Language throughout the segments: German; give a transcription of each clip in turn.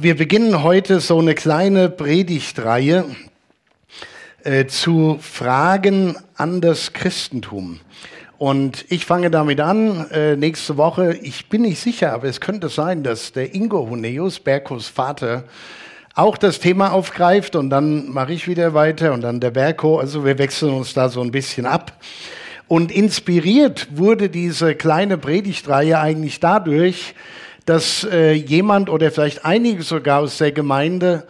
Wir beginnen heute so eine kleine Predigtreihe äh, zu Fragen an das Christentum. Und ich fange damit an, äh, nächste Woche, ich bin nicht sicher, aber es könnte sein, dass der Ingo Huneus, Berkos Vater, auch das Thema aufgreift und dann mache ich wieder weiter und dann der Berko. Also wir wechseln uns da so ein bisschen ab. Und inspiriert wurde diese kleine Predigtreihe eigentlich dadurch, dass äh, jemand oder vielleicht einige sogar aus der Gemeinde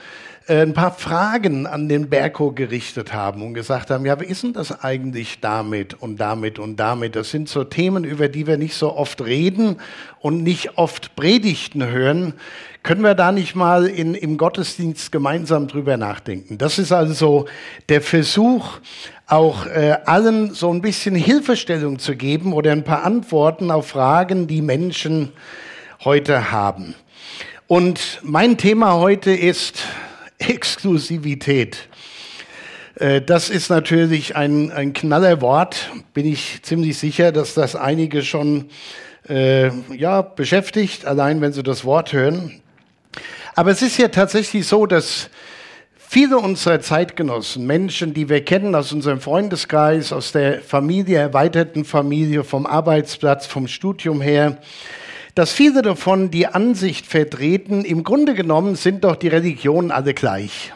äh, ein paar Fragen an den Berko gerichtet haben und gesagt haben, ja, wie ist denn das eigentlich damit und damit und damit? Das sind so Themen, über die wir nicht so oft reden und nicht oft Predigten hören. Können wir da nicht mal in, im Gottesdienst gemeinsam drüber nachdenken? Das ist also der Versuch, auch äh, allen so ein bisschen Hilfestellung zu geben oder ein paar Antworten auf Fragen, die Menschen heute haben. Und mein Thema heute ist Exklusivität. Äh, das ist natürlich ein, ein Knallerwort, bin ich ziemlich sicher, dass das einige schon äh, ja, beschäftigt, allein wenn sie das Wort hören. Aber es ist ja tatsächlich so, dass viele unserer Zeitgenossen, Menschen, die wir kennen aus unserem Freundeskreis, aus der Familie, erweiterten Familie, vom Arbeitsplatz, vom Studium her, dass viele davon die Ansicht vertreten, im Grunde genommen sind doch die Religionen alle gleich.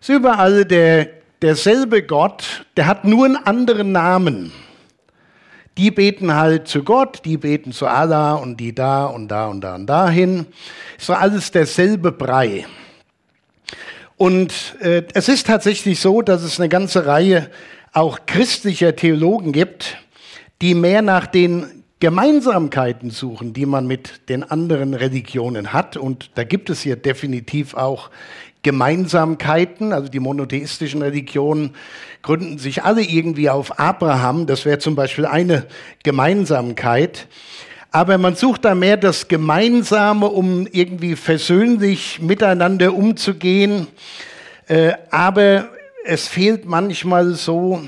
Es ist überall der, derselbe Gott, der hat nur einen anderen Namen. Die beten halt zu Gott, die beten zu Allah und die da und da und da und dahin. Es war alles derselbe Brei. Und äh, es ist tatsächlich so, dass es eine ganze Reihe auch christlicher Theologen gibt, die mehr nach den Gemeinsamkeiten suchen, die man mit den anderen Religionen hat. Und da gibt es hier definitiv auch Gemeinsamkeiten. Also die monotheistischen Religionen gründen sich alle irgendwie auf Abraham. Das wäre zum Beispiel eine Gemeinsamkeit. Aber man sucht da mehr das Gemeinsame, um irgendwie versöhnlich miteinander umzugehen. Äh, aber es fehlt manchmal so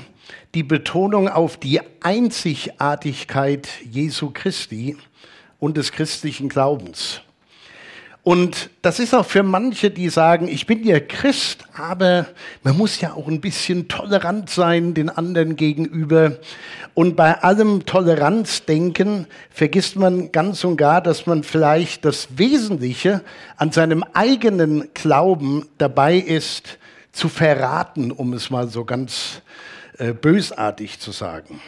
die Betonung auf die Einzigartigkeit Jesu Christi und des christlichen Glaubens. Und das ist auch für manche, die sagen, ich bin ja Christ, aber man muss ja auch ein bisschen tolerant sein den anderen gegenüber. Und bei allem Toleranzdenken vergisst man ganz und gar, dass man vielleicht das Wesentliche an seinem eigenen Glauben dabei ist, zu verraten, um es mal so ganz äh, bösartig zu sagen.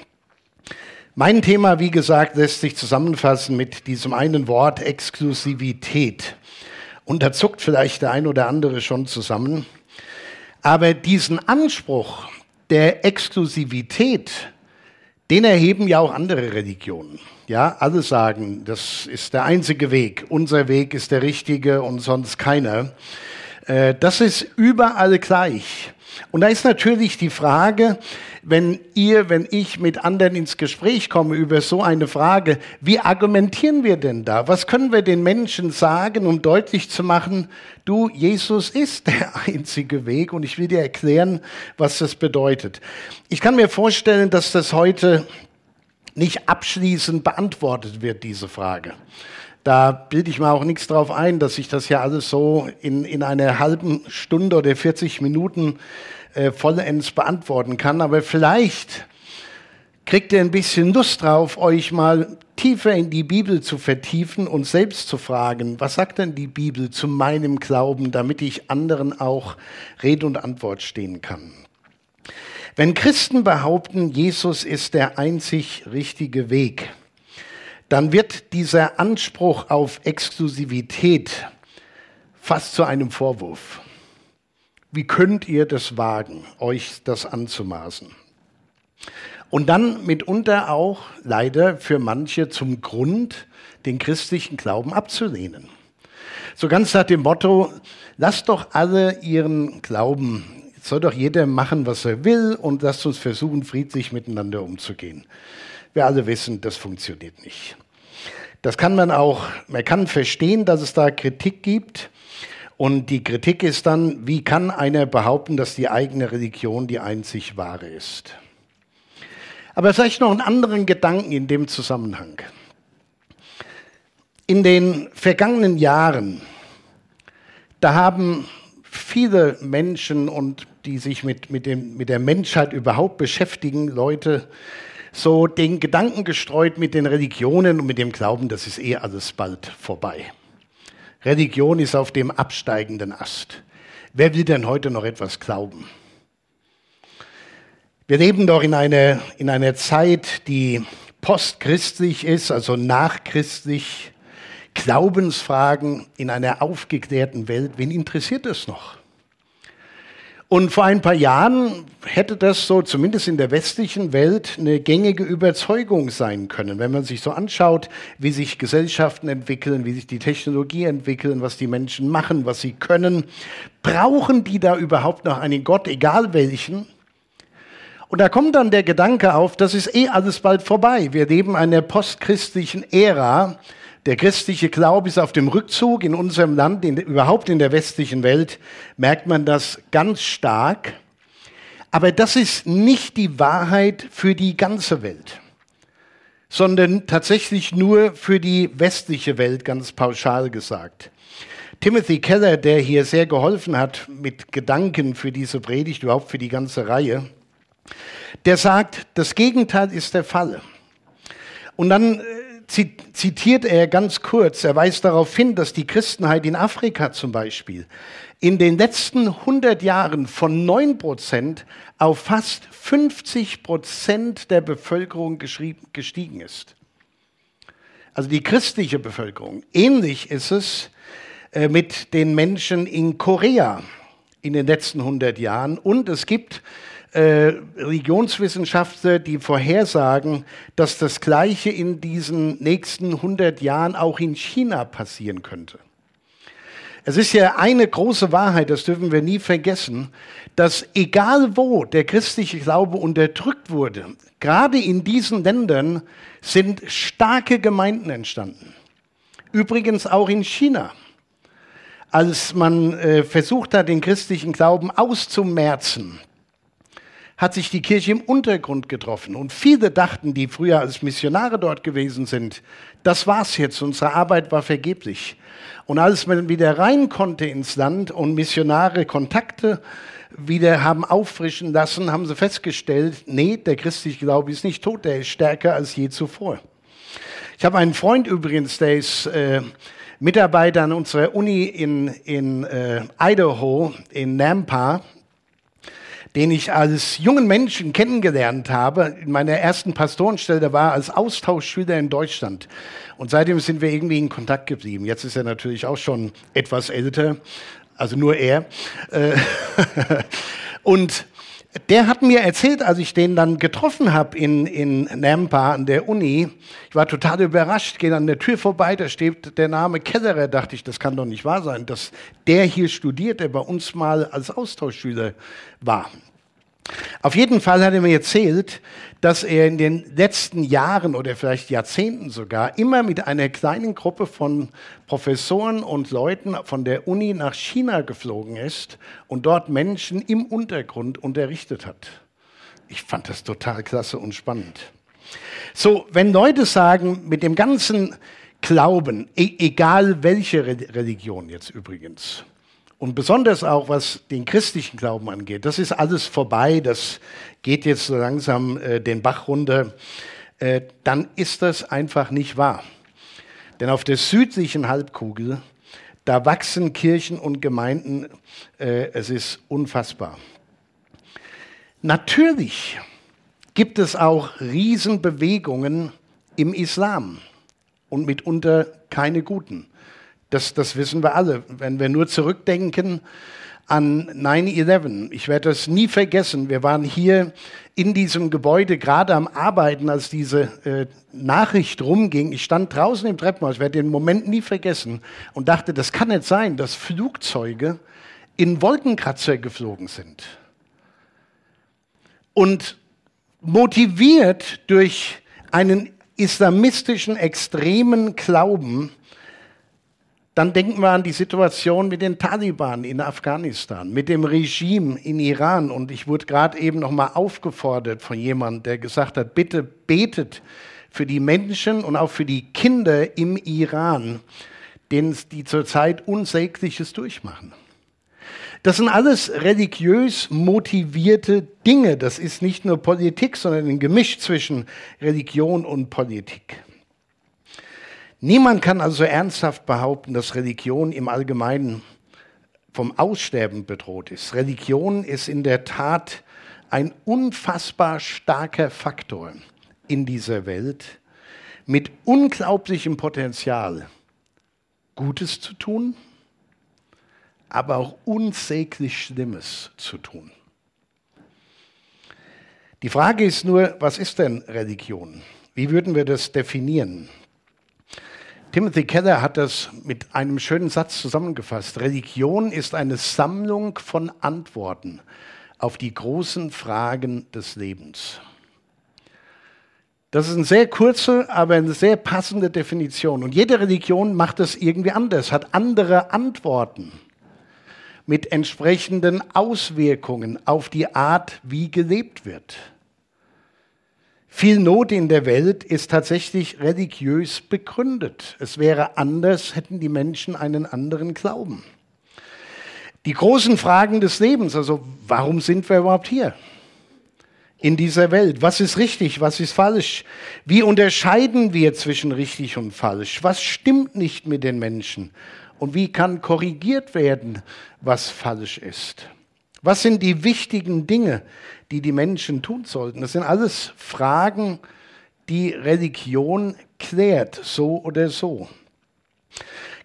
Mein Thema, wie gesagt, lässt sich zusammenfassen mit diesem einen Wort Exklusivität. Und da zuckt vielleicht der ein oder andere schon zusammen. Aber diesen Anspruch der Exklusivität, den erheben ja auch andere Religionen. Ja, alle sagen, das ist der einzige Weg. Unser Weg ist der richtige und sonst keiner. Äh, das ist überall gleich. Und da ist natürlich die Frage, wenn ihr, wenn ich mit anderen ins Gespräch komme über so eine Frage, wie argumentieren wir denn da? Was können wir den Menschen sagen, um deutlich zu machen, du, Jesus ist der einzige Weg und ich will dir erklären, was das bedeutet. Ich kann mir vorstellen, dass das heute nicht abschließend beantwortet wird, diese Frage. Da bilde ich mir auch nichts drauf ein, dass ich das ja alles so in, in einer halben Stunde oder 40 Minuten äh, vollends beantworten kann. Aber vielleicht kriegt ihr ein bisschen Lust drauf, euch mal tiefer in die Bibel zu vertiefen und selbst zu fragen, was sagt denn die Bibel zu meinem Glauben, damit ich anderen auch Rede und Antwort stehen kann. Wenn Christen behaupten, Jesus ist der einzig richtige Weg, dann wird dieser Anspruch auf Exklusivität fast zu einem Vorwurf. Wie könnt ihr das wagen, euch das anzumaßen? Und dann mitunter auch leider für manche zum Grund, den christlichen Glauben abzulehnen. So ganz nach dem Motto, lasst doch alle ihren Glauben, soll doch jeder machen, was er will und lasst uns versuchen, friedlich miteinander umzugehen. Wir alle wissen, das funktioniert nicht. Das kann man auch, man kann verstehen, dass es da Kritik gibt. Und die Kritik ist dann, wie kann einer behaupten, dass die eigene Religion die einzig wahre ist? Aber vielleicht noch einen anderen Gedanken in dem Zusammenhang. In den vergangenen Jahren Da haben viele Menschen und die sich mit, mit, dem, mit der Menschheit überhaupt beschäftigen, Leute, so den Gedanken gestreut mit den Religionen und mit dem Glauben, das ist eh alles bald vorbei. Religion ist auf dem absteigenden Ast. Wer will denn heute noch etwas glauben? Wir leben doch in einer, in einer Zeit, die postchristlich ist, also nachchristlich. Glaubensfragen in einer aufgeklärten Welt. Wen interessiert es noch? Und vor ein paar Jahren hätte das so zumindest in der westlichen Welt eine gängige Überzeugung sein können. Wenn man sich so anschaut, wie sich Gesellschaften entwickeln, wie sich die Technologie entwickeln, was die Menschen machen, was sie können, brauchen die da überhaupt noch einen Gott, egal welchen? Und da kommt dann der Gedanke auf, das ist eh alles bald vorbei. Wir leben in einer postchristlichen Ära. Der christliche Glaube ist auf dem Rückzug in unserem Land, in, überhaupt in der westlichen Welt, merkt man das ganz stark. Aber das ist nicht die Wahrheit für die ganze Welt, sondern tatsächlich nur für die westliche Welt, ganz pauschal gesagt. Timothy Keller, der hier sehr geholfen hat mit Gedanken für diese Predigt, überhaupt für die ganze Reihe, der sagt, das Gegenteil ist der Fall. Und dann äh, zitiert er ganz kurz, er weist darauf hin, dass die Christenheit in Afrika zum Beispiel in den letzten 100 Jahren von 9 Prozent auf fast 50 Prozent der Bevölkerung gestiegen ist. Also die christliche Bevölkerung. Ähnlich ist es äh, mit den Menschen in Korea in den letzten 100 Jahren. Und es gibt äh, Religionswissenschaftler, die vorhersagen, dass das Gleiche in diesen nächsten 100 Jahren auch in China passieren könnte. Es ist ja eine große Wahrheit, das dürfen wir nie vergessen, dass egal wo der christliche Glaube unterdrückt wurde, gerade in diesen Ländern sind starke Gemeinden entstanden. Übrigens auch in China. Als man äh, versucht hat, den christlichen Glauben auszumerzen, hat sich die Kirche im Untergrund getroffen. Und viele dachten, die früher als Missionare dort gewesen sind, das war's jetzt, unsere Arbeit war vergeblich. Und als man wieder rein konnte ins Land und Missionare Kontakte wieder haben auffrischen lassen, haben sie festgestellt, nee, der christliche Glaube ist nicht tot, der ist stärker als je zuvor. Ich habe einen Freund übrigens, der ist äh, Mitarbeiter an unserer Uni in, in äh, Idaho, in Nampa, den ich als jungen Menschen kennengelernt habe, in meiner ersten Pastorenstelle war als Austauschschüler in Deutschland. Und seitdem sind wir irgendwie in Kontakt geblieben. Jetzt ist er natürlich auch schon etwas älter, also nur er. Äh, und der hat mir erzählt, als ich den dann getroffen habe in, in Nampa an der Uni, ich war total überrascht, gehe an der Tür vorbei, da steht der Name Kellerer, dachte ich, das kann doch nicht wahr sein, dass der hier studiert, der bei uns mal als Austauschschüler war. Auf jeden Fall hat er mir erzählt, dass er in den letzten Jahren oder vielleicht Jahrzehnten sogar immer mit einer kleinen Gruppe von Professoren und Leuten von der Uni nach China geflogen ist und dort Menschen im Untergrund unterrichtet hat. Ich fand das total klasse und spannend. So, wenn Leute sagen, mit dem ganzen Glauben, e egal welche Religion jetzt übrigens, und besonders auch was den christlichen Glauben angeht, das ist alles vorbei, das geht jetzt so langsam äh, den Bach runter, äh, dann ist das einfach nicht wahr. Denn auf der südlichen Halbkugel, da wachsen Kirchen und Gemeinden, äh, es ist unfassbar. Natürlich gibt es auch Riesenbewegungen im Islam und mitunter keine guten. Das, das wissen wir alle. Wenn wir nur zurückdenken an 9-11, ich werde das nie vergessen. Wir waren hier in diesem Gebäude gerade am Arbeiten, als diese äh, Nachricht rumging. Ich stand draußen im Treppenhaus, ich werde den Moment nie vergessen und dachte, das kann nicht sein, dass Flugzeuge in Wolkenkratzer geflogen sind. Und motiviert durch einen islamistischen extremen Glauben dann denken wir an die Situation mit den Taliban in Afghanistan, mit dem Regime in Iran. Und ich wurde gerade eben noch mal aufgefordert von jemandem, der gesagt hat, bitte betet für die Menschen und auch für die Kinder im Iran, denen die zurzeit Unsägliches durchmachen. Das sind alles religiös motivierte Dinge. Das ist nicht nur Politik, sondern ein Gemisch zwischen Religion und Politik. Niemand kann also ernsthaft behaupten, dass Religion im Allgemeinen vom Aussterben bedroht ist. Religion ist in der Tat ein unfassbar starker Faktor in dieser Welt mit unglaublichem Potenzial, Gutes zu tun, aber auch unsäglich Schlimmes zu tun. Die Frage ist nur, was ist denn Religion? Wie würden wir das definieren? Timothy Keller hat das mit einem schönen Satz zusammengefasst. Religion ist eine Sammlung von Antworten auf die großen Fragen des Lebens. Das ist eine sehr kurze, aber eine sehr passende Definition. Und jede Religion macht es irgendwie anders, hat andere Antworten mit entsprechenden Auswirkungen auf die Art, wie gelebt wird. Viel Not in der Welt ist tatsächlich religiös begründet. Es wäre anders, hätten die Menschen einen anderen Glauben. Die großen Fragen des Lebens, also warum sind wir überhaupt hier in dieser Welt? Was ist richtig, was ist falsch? Wie unterscheiden wir zwischen richtig und falsch? Was stimmt nicht mit den Menschen? Und wie kann korrigiert werden, was falsch ist? Was sind die wichtigen Dinge, die die Menschen tun sollten? Das sind alles Fragen, die Religion klärt, so oder so.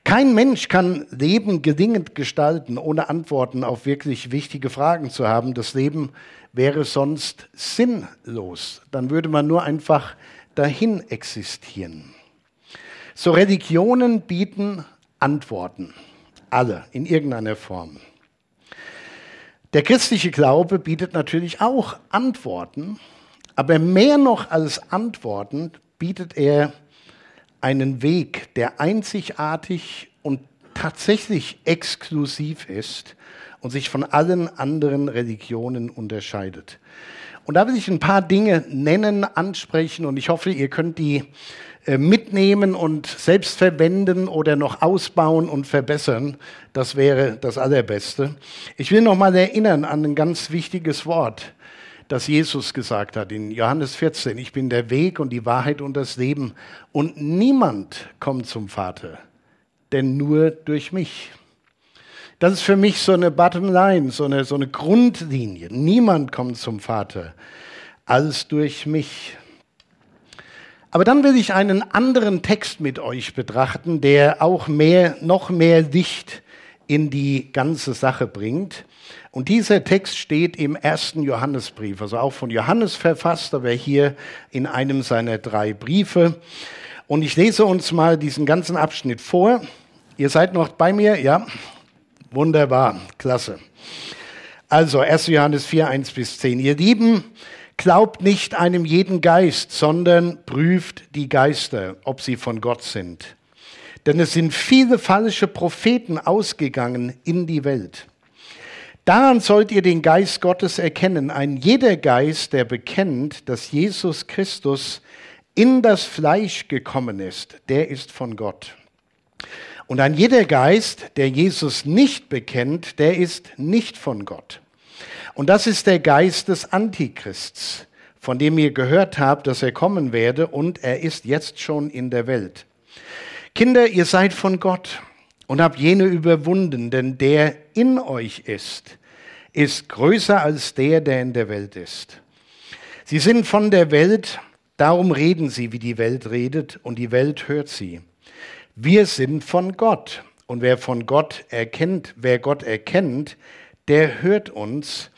Kein Mensch kann Leben gelingend gestalten, ohne Antworten auf wirklich wichtige Fragen zu haben. Das Leben wäre sonst sinnlos. Dann würde man nur einfach dahin existieren. So Religionen bieten Antworten. Alle, in irgendeiner Form. Der christliche Glaube bietet natürlich auch Antworten, aber mehr noch als Antworten bietet er einen Weg, der einzigartig und tatsächlich exklusiv ist und sich von allen anderen Religionen unterscheidet. Und da will ich ein paar Dinge nennen, ansprechen und ich hoffe, ihr könnt die mitnehmen und selbst verwenden oder noch ausbauen und verbessern. Das wäre das Allerbeste. Ich will noch mal erinnern an ein ganz wichtiges Wort, das Jesus gesagt hat in Johannes 14. Ich bin der Weg und die Wahrheit und das Leben. Und niemand kommt zum Vater, denn nur durch mich. Das ist für mich so eine Bottomline, so eine, so eine Grundlinie. Niemand kommt zum Vater als durch mich. Aber dann will ich einen anderen Text mit euch betrachten, der auch mehr, noch mehr Licht in die ganze Sache bringt. Und dieser Text steht im ersten Johannesbrief, also auch von Johannes verfasst, aber hier in einem seiner drei Briefe. Und ich lese uns mal diesen ganzen Abschnitt vor. Ihr seid noch bei mir? Ja? Wunderbar, klasse. Also 1. Johannes 4, 1 bis 10. Ihr Lieben, Glaubt nicht einem jeden Geist, sondern prüft die Geister, ob sie von Gott sind. Denn es sind viele falsche Propheten ausgegangen in die Welt. Daran sollt ihr den Geist Gottes erkennen. Ein jeder Geist, der bekennt, dass Jesus Christus in das Fleisch gekommen ist, der ist von Gott. Und ein jeder Geist, der Jesus nicht bekennt, der ist nicht von Gott. Und das ist der Geist des Antichrists, von dem ihr gehört habt, dass er kommen werde und er ist jetzt schon in der Welt. Kinder, ihr seid von Gott und habt jene überwunden, denn der in euch ist, ist größer als der, der in der Welt ist. Sie sind von der Welt, darum reden sie, wie die Welt redet, und die Welt hört sie. Wir sind von Gott, und wer von Gott erkennt, wer Gott erkennt, der hört uns,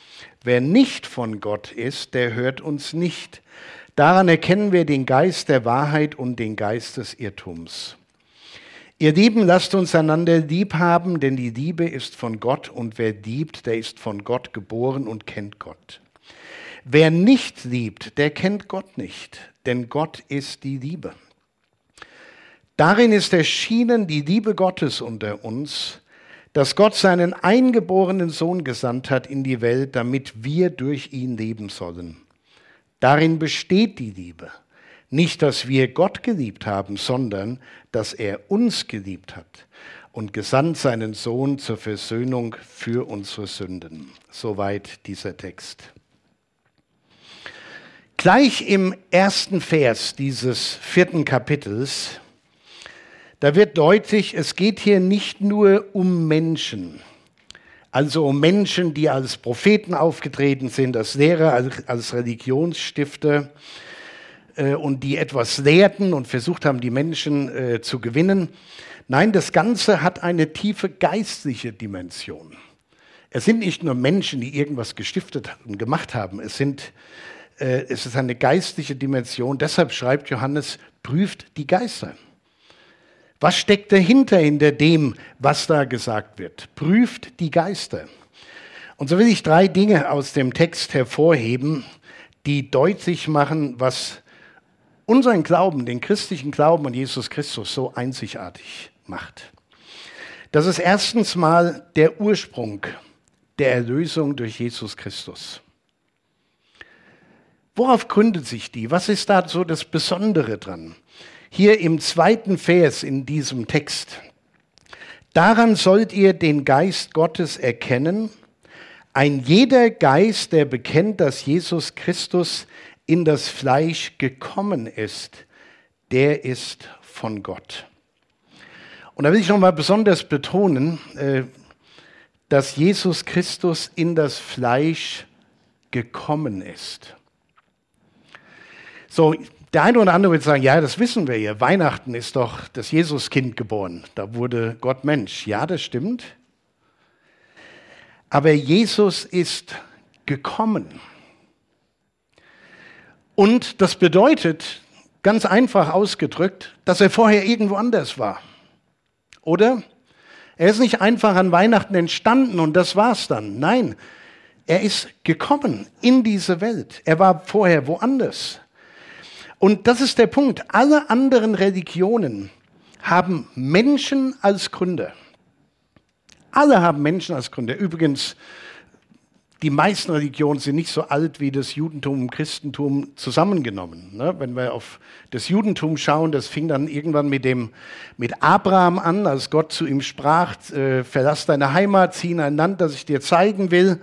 Wer nicht von Gott ist, der hört uns nicht. Daran erkennen wir den Geist der Wahrheit und den Geist des Irrtums. Ihr Lieben, lasst uns einander lieb haben, denn die Liebe ist von Gott und wer liebt, der ist von Gott geboren und kennt Gott. Wer nicht liebt, der kennt Gott nicht, denn Gott ist die Liebe. Darin ist erschienen die Liebe Gottes unter uns, dass Gott seinen eingeborenen Sohn gesandt hat in die Welt, damit wir durch ihn leben sollen. Darin besteht die Liebe. Nicht, dass wir Gott geliebt haben, sondern dass er uns geliebt hat und gesandt seinen Sohn zur Versöhnung für unsere Sünden. Soweit dieser Text. Gleich im ersten Vers dieses vierten Kapitels, da wird deutlich, es geht hier nicht nur um Menschen, also um Menschen, die als Propheten aufgetreten sind, als Lehrer, als, Religionsstifter äh, und die etwas lehrten und versucht haben, die Menschen äh, zu gewinnen. Nein, das Ganze hat eine tiefe geistliche Dimension. Es sind nicht nur Menschen, die irgendwas gestiftet und gemacht haben, es sind äh, es ist eine geistliche Dimension. Deshalb schreibt Johannes, prüft die Geister. Was steckt dahinter, hinter dem, was da gesagt wird? Prüft die Geister. Und so will ich drei Dinge aus dem Text hervorheben, die deutlich machen, was unseren Glauben, den christlichen Glauben an Jesus Christus so einzigartig macht. Das ist erstens mal der Ursprung der Erlösung durch Jesus Christus. Worauf gründet sich die? Was ist da so das Besondere dran? Hier im zweiten Vers in diesem Text. Daran sollt ihr den Geist Gottes erkennen. Ein jeder Geist, der bekennt, dass Jesus Christus in das Fleisch gekommen ist, der ist von Gott. Und da will ich nochmal besonders betonen, äh, dass Jesus Christus in das Fleisch gekommen ist. So, der eine oder andere wird sagen, ja, das wissen wir ja. Weihnachten ist doch das Jesuskind geboren. Da wurde Gott Mensch. Ja, das stimmt. Aber Jesus ist gekommen. Und das bedeutet, ganz einfach ausgedrückt, dass er vorher irgendwo anders war. Oder? Er ist nicht einfach an Weihnachten entstanden und das war's dann. Nein, er ist gekommen in diese Welt. Er war vorher woanders. Und das ist der Punkt. Alle anderen Religionen haben Menschen als Gründer. Alle haben Menschen als Gründer. Übrigens, die meisten Religionen sind nicht so alt wie das Judentum und Christentum zusammengenommen. Ne? Wenn wir auf das Judentum schauen, das fing dann irgendwann mit, dem, mit Abraham an, als Gott zu ihm sprach, äh, verlass deine Heimat, zieh in ein Land, das ich dir zeigen will.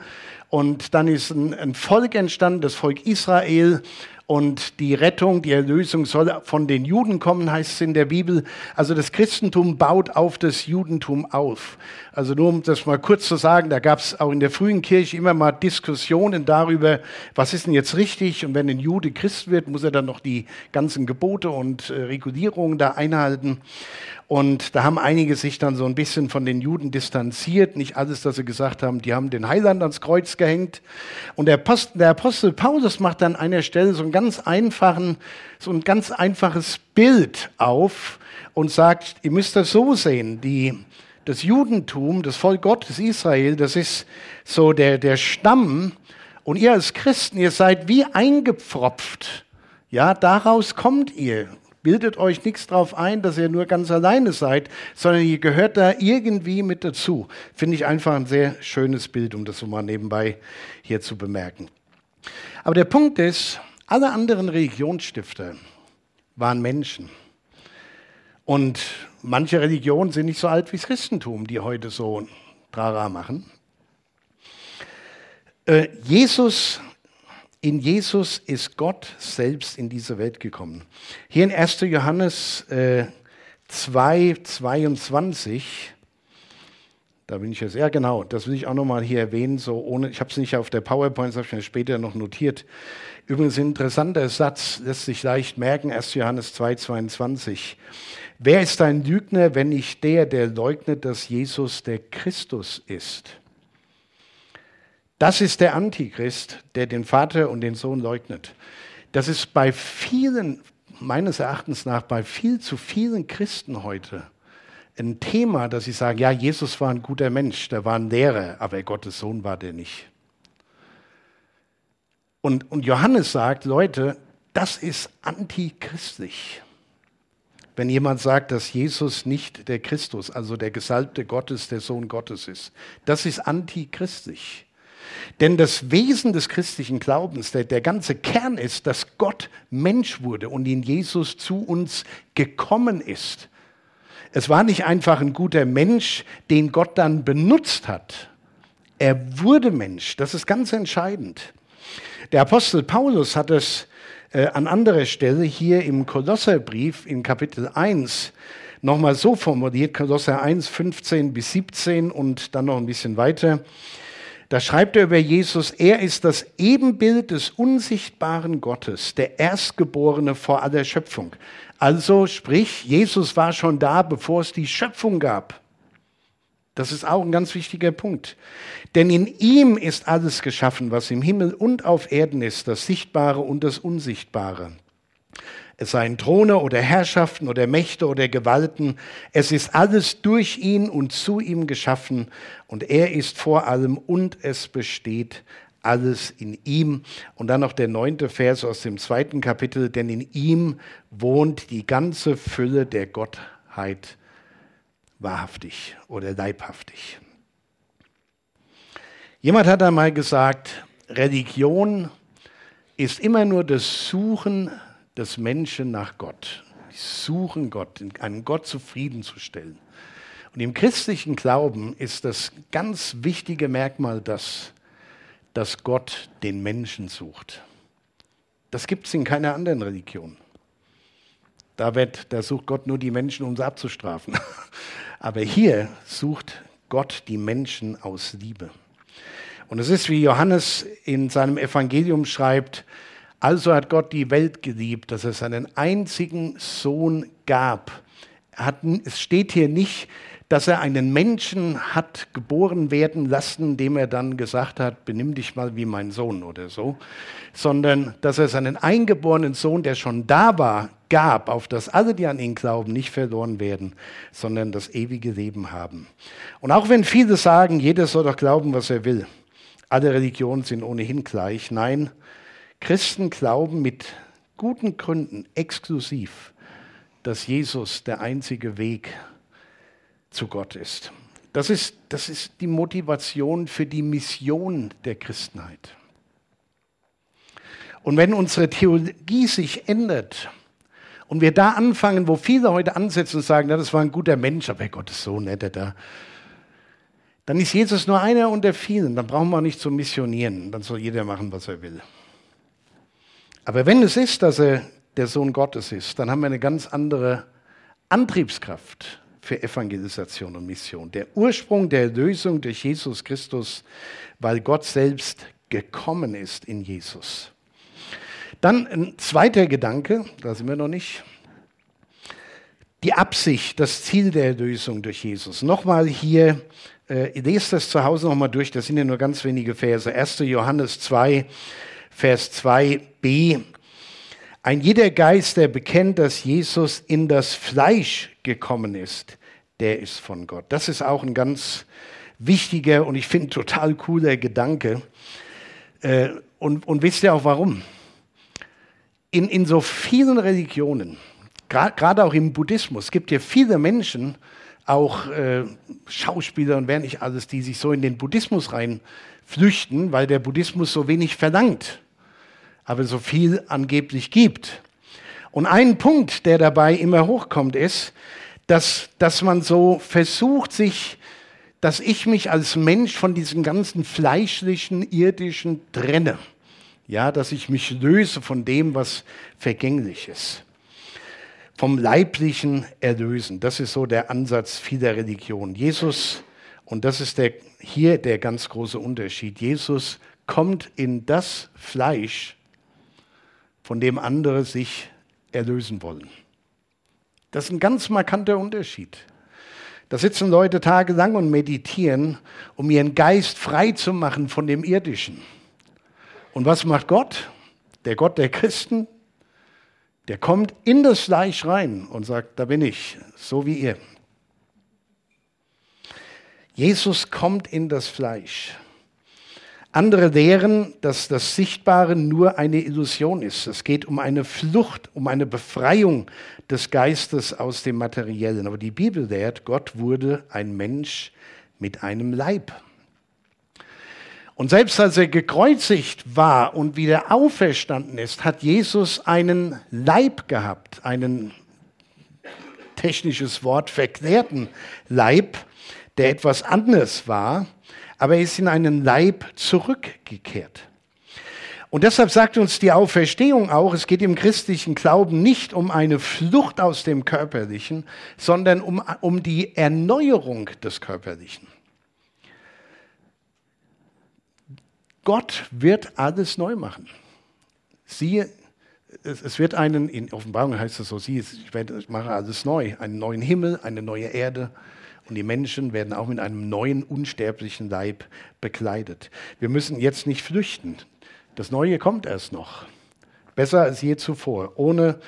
Und dann ist ein Volk entstanden, das Volk Israel. Und die Rettung, die Erlösung soll von den Juden kommen, heißt es in der Bibel. Also das Christentum baut auf das Judentum auf. Also nur um das mal kurz zu sagen, da gab es auch in der frühen Kirche immer mal Diskussionen darüber, was ist denn jetzt richtig? Und wenn ein Jude Christ wird, muss er dann noch die ganzen Gebote und äh, Regulierungen da einhalten. Und da haben einige sich dann so ein bisschen von den Juden distanziert. Nicht alles, dass sie gesagt haben, die haben den Heiland ans Kreuz gehängt. Und der Apostel, der Apostel Paulus macht dann an einer Stelle so, einen ganz einfachen, so ein ganz einfaches Bild auf und sagt, ihr müsst das so sehen, die, das Judentum, das Volk Gottes Israel, das ist so der, der Stamm. Und ihr als Christen, ihr seid wie eingepfropft. Ja, daraus kommt ihr. Bildet euch nichts darauf ein, dass ihr nur ganz alleine seid, sondern ihr gehört da irgendwie mit dazu. Finde ich einfach ein sehr schönes Bild, um das so mal nebenbei hier zu bemerken. Aber der Punkt ist, alle anderen Religionsstifter waren Menschen. Und manche Religionen sind nicht so alt wie das Christentum, die heute so Trara machen. Äh, Jesus in Jesus ist Gott selbst in diese Welt gekommen. Hier in 1. Johannes äh, 2, 22, da bin ich jetzt, ja genau, das will ich auch nochmal hier erwähnen, so ohne, ich habe es nicht auf der PowerPoint, das habe ich mir später noch notiert. Übrigens ein interessanter Satz, lässt sich leicht merken, 1. Johannes 2, 22. Wer ist ein Lügner, wenn nicht der, der leugnet, dass Jesus der Christus ist? Das ist der Antichrist, der den Vater und den Sohn leugnet. Das ist bei vielen, meines Erachtens nach, bei viel zu vielen Christen heute ein Thema, dass sie sagen, ja, Jesus war ein guter Mensch, der war ein Lehrer, aber Gottes Sohn war der nicht. Und, und Johannes sagt, Leute, das ist antichristlich. Wenn jemand sagt, dass Jesus nicht der Christus, also der Gesalbte Gottes, der Sohn Gottes ist, das ist antichristlich. Denn das Wesen des christlichen Glaubens, der, der ganze Kern ist, dass Gott Mensch wurde und in Jesus zu uns gekommen ist. Es war nicht einfach ein guter Mensch, den Gott dann benutzt hat. Er wurde Mensch. Das ist ganz entscheidend. Der Apostel Paulus hat es äh, an anderer Stelle hier im Kolosserbrief in Kapitel 1 nochmal so formuliert, Kolosser 1, 15 bis 17 und dann noch ein bisschen weiter. Da schreibt er über Jesus, er ist das Ebenbild des unsichtbaren Gottes, der Erstgeborene vor aller Schöpfung. Also sprich, Jesus war schon da, bevor es die Schöpfung gab. Das ist auch ein ganz wichtiger Punkt. Denn in ihm ist alles geschaffen, was im Himmel und auf Erden ist, das Sichtbare und das Unsichtbare es seien Throne oder Herrschaften oder Mächte oder Gewalten, es ist alles durch ihn und zu ihm geschaffen und er ist vor allem und es besteht alles in ihm. Und dann noch der neunte Vers aus dem zweiten Kapitel, denn in ihm wohnt die ganze Fülle der Gottheit wahrhaftig oder leibhaftig. Jemand hat einmal gesagt, Religion ist immer nur das Suchen des Menschen nach Gott. Sie suchen Gott, einen Gott zufriedenzustellen. Und im christlichen Glauben ist das ganz wichtige Merkmal das, dass Gott den Menschen sucht. Das gibt es in keiner anderen Religion. Da, wird, da sucht Gott nur die Menschen, um sie abzustrafen. Aber hier sucht Gott die Menschen aus Liebe. Und es ist, wie Johannes in seinem Evangelium schreibt, also hat Gott die Welt geliebt, dass er seinen einzigen Sohn gab. Hat, es steht hier nicht, dass er einen Menschen hat geboren werden lassen, dem er dann gesagt hat, benimm dich mal wie mein Sohn oder so, sondern dass er seinen eingeborenen Sohn, der schon da war, gab, auf dass alle, die an ihn glauben, nicht verloren werden, sondern das ewige Leben haben. Und auch wenn viele sagen, jeder soll doch glauben, was er will, alle Religionen sind ohnehin gleich, nein, Christen glauben mit guten Gründen exklusiv, dass Jesus der einzige Weg zu Gott ist. Das ist, das ist die Motivation für die Mission der Christenheit. Und wenn unsere Theologie sich ändert und wir da anfangen, wo viele heute ansetzen und sagen, na, das war ein guter Mensch, aber Gott ist so nett, da, dann ist Jesus nur einer unter vielen. Dann brauchen wir nicht zu missionieren. Dann soll jeder machen, was er will. Aber wenn es ist, dass er der Sohn Gottes ist, dann haben wir eine ganz andere Antriebskraft für Evangelisation und Mission. Der Ursprung der Erlösung durch Jesus Christus, weil Gott selbst gekommen ist in Jesus. Dann ein zweiter Gedanke, da sind wir noch nicht. Die Absicht, das Ziel der Erlösung durch Jesus. Nochmal hier, äh, lest das zu Hause nochmal durch, das sind ja nur ganz wenige Verse. 1. Johannes 2, Vers 2b. Ein jeder Geist, der bekennt, dass Jesus in das Fleisch gekommen ist, der ist von Gott. Das ist auch ein ganz wichtiger und ich finde total cooler Gedanke. Äh, und, und wisst ihr auch warum? In, in so vielen Religionen, gerade auch im Buddhismus, gibt es viele Menschen, auch äh, Schauspieler und wer nicht alles, die sich so in den Buddhismus rein flüchten, weil der Buddhismus so wenig verlangt aber so viel angeblich gibt. Und ein Punkt, der dabei immer hochkommt, ist, dass, dass man so versucht, sich, dass ich mich als Mensch von diesem ganzen fleischlichen, irdischen trenne. Ja, dass ich mich löse von dem, was vergänglich ist. Vom Leiblichen erlösen. Das ist so der Ansatz vieler Religionen. Jesus, und das ist der, hier der ganz große Unterschied, Jesus kommt in das Fleisch, von dem andere sich erlösen wollen. Das ist ein ganz markanter Unterschied. Da sitzen Leute tagelang und meditieren, um ihren Geist frei zu machen von dem Irdischen. Und was macht Gott? Der Gott der Christen, der kommt in das Fleisch rein und sagt, da bin ich, so wie ihr. Jesus kommt in das Fleisch. Andere lehren, dass das Sichtbare nur eine Illusion ist. Es geht um eine Flucht, um eine Befreiung des Geistes aus dem Materiellen. Aber die Bibel lehrt, Gott wurde ein Mensch mit einem Leib. Und selbst als er gekreuzigt war und wieder auferstanden ist, hat Jesus einen Leib gehabt, einen technisches Wort verklärten Leib, der etwas anderes war, aber er ist in einen Leib zurückgekehrt. Und deshalb sagt uns die Auferstehung auch, es geht im christlichen Glauben nicht um eine Flucht aus dem Körperlichen, sondern um, um die Erneuerung des Körperlichen. Gott wird alles neu machen. Siehe, es, wird einen, in Offenbarung heißt es so, siehe, ich, werde, ich mache alles neu, einen neuen Himmel, eine neue Erde. Und die Menschen werden auch mit einem neuen, unsterblichen Leib bekleidet. Wir müssen jetzt nicht flüchten. Das Neue kommt erst noch. Besser als je zuvor. Ohne,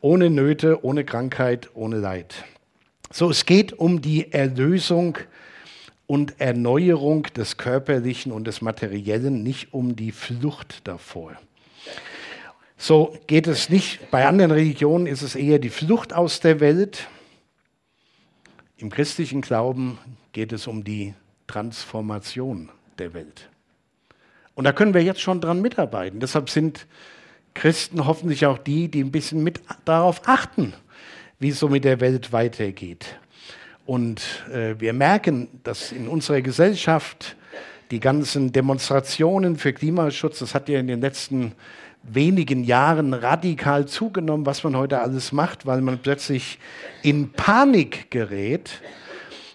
ohne Nöte, ohne Krankheit, ohne Leid. So, es geht um die Erlösung und Erneuerung des Körperlichen und des Materiellen, nicht um die Flucht davor. So geht es nicht. Bei anderen Religionen ist es eher die Flucht aus der Welt. Im christlichen Glauben geht es um die Transformation der Welt. Und da können wir jetzt schon dran mitarbeiten. Deshalb sind Christen hoffentlich auch die, die ein bisschen mit darauf achten, wie es so mit der Welt weitergeht. Und äh, wir merken, dass in unserer Gesellschaft die ganzen Demonstrationen für Klimaschutz, das hat ja in den letzten wenigen Jahren radikal zugenommen, was man heute alles macht, weil man plötzlich in Panik gerät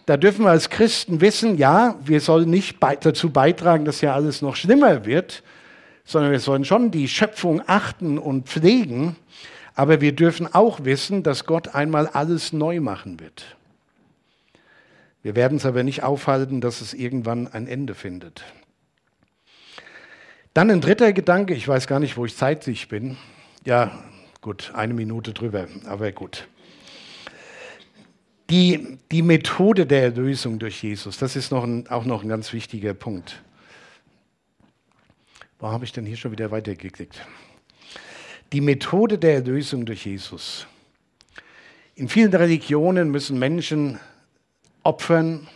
da dürfen wir als Christen wissen, ja, wir sollen nicht dazu beitragen, dass ja alles noch schlimmer wird, sondern wir sollen schon die Schöpfung achten und pflegen, aber wir dürfen auch wissen, dass Gott einmal alles neu machen wird. Wir werden es aber nicht aufhalten, dass es irgendwann ein Ende findet. Dann ein dritter Gedanke, ich weiß gar nicht, wo ich zeitlich bin. Ja, gut, eine Minute drüber, aber gut. Die, die Methode der Erlösung durch Jesus, das ist noch ein, auch noch ein ganz wichtiger Punkt. Wo habe ich denn hier schon wieder weitergeklickt? Die Methode der Erlösung durch Jesus. In vielen Religionen müssen Menschen opfern,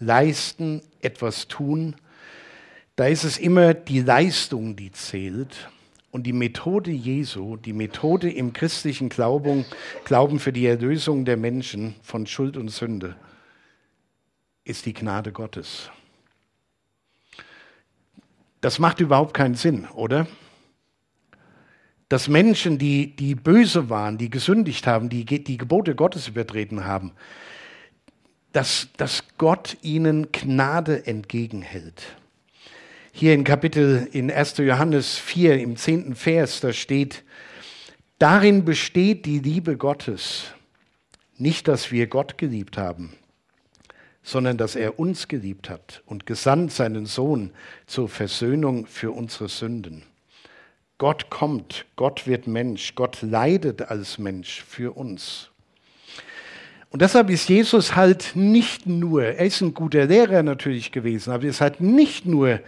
leisten, etwas tun. Da ist es immer die Leistung, die zählt. Und die Methode Jesu, die Methode im christlichen Glauben, Glauben für die Erlösung der Menschen von Schuld und Sünde, ist die Gnade Gottes. Das macht überhaupt keinen Sinn, oder? Dass Menschen, die, die böse waren, die gesündigt haben, die die Gebote Gottes übertreten haben, dass, dass Gott ihnen Gnade entgegenhält. Hier in Kapitel in 1. Johannes 4 im 10. Vers, da steht, darin besteht die Liebe Gottes, nicht, dass wir Gott geliebt haben, sondern dass er uns geliebt hat und gesandt seinen Sohn zur Versöhnung für unsere Sünden. Gott kommt, Gott wird Mensch, Gott leidet als Mensch für uns. Und deshalb ist Jesus halt nicht nur, er ist ein guter Lehrer natürlich gewesen, aber er ist halt nicht nur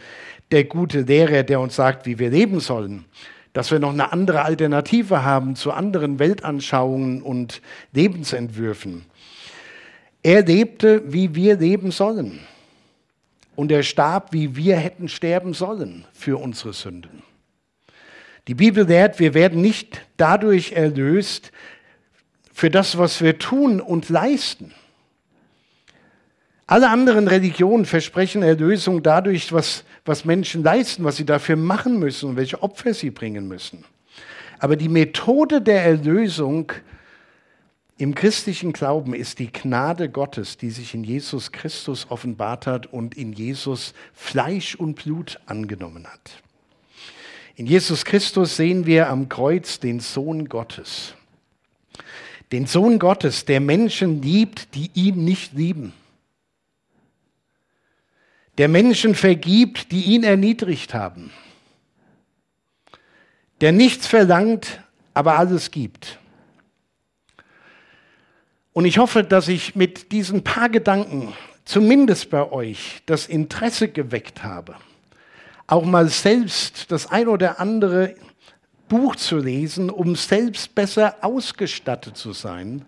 der gute Lehrer, der uns sagt, wie wir leben sollen, dass wir noch eine andere Alternative haben zu anderen Weltanschauungen und Lebensentwürfen. Er lebte, wie wir leben sollen. Und er starb, wie wir hätten sterben sollen für unsere Sünden. Die Bibel lehrt, wir werden nicht dadurch erlöst für das, was wir tun und leisten. Alle anderen Religionen versprechen Erlösung dadurch, was, was Menschen leisten, was sie dafür machen müssen und welche Opfer sie bringen müssen. Aber die Methode der Erlösung im christlichen Glauben ist die Gnade Gottes, die sich in Jesus Christus offenbart hat und in Jesus Fleisch und Blut angenommen hat. In Jesus Christus sehen wir am Kreuz den Sohn Gottes. Den Sohn Gottes, der Menschen liebt, die ihn nicht lieben der Menschen vergibt, die ihn erniedrigt haben, der nichts verlangt, aber alles gibt. Und ich hoffe, dass ich mit diesen paar Gedanken zumindest bei euch das Interesse geweckt habe, auch mal selbst das ein oder andere Buch zu lesen, um selbst besser ausgestattet zu sein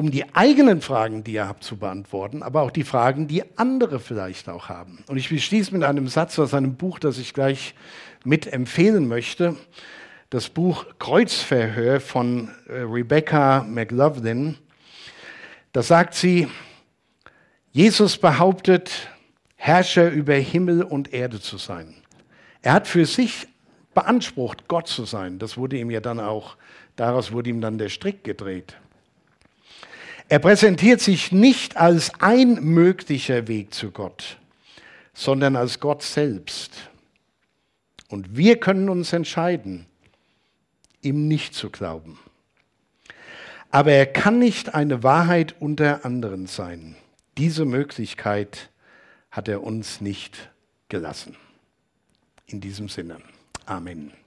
um die eigenen Fragen, die ihr habt, zu beantworten, aber auch die Fragen, die andere vielleicht auch haben. Und ich beschließe mit einem Satz aus einem Buch, das ich gleich mit empfehlen möchte. Das Buch Kreuzverhör von äh, Rebecca McLaughlin. Da sagt sie, Jesus behauptet, Herrscher über Himmel und Erde zu sein. Er hat für sich beansprucht, Gott zu sein. Das wurde ihm ja dann auch, daraus wurde ihm dann der Strick gedreht. Er präsentiert sich nicht als ein möglicher Weg zu Gott, sondern als Gott selbst. Und wir können uns entscheiden, ihm nicht zu glauben. Aber er kann nicht eine Wahrheit unter anderen sein. Diese Möglichkeit hat er uns nicht gelassen. In diesem Sinne. Amen.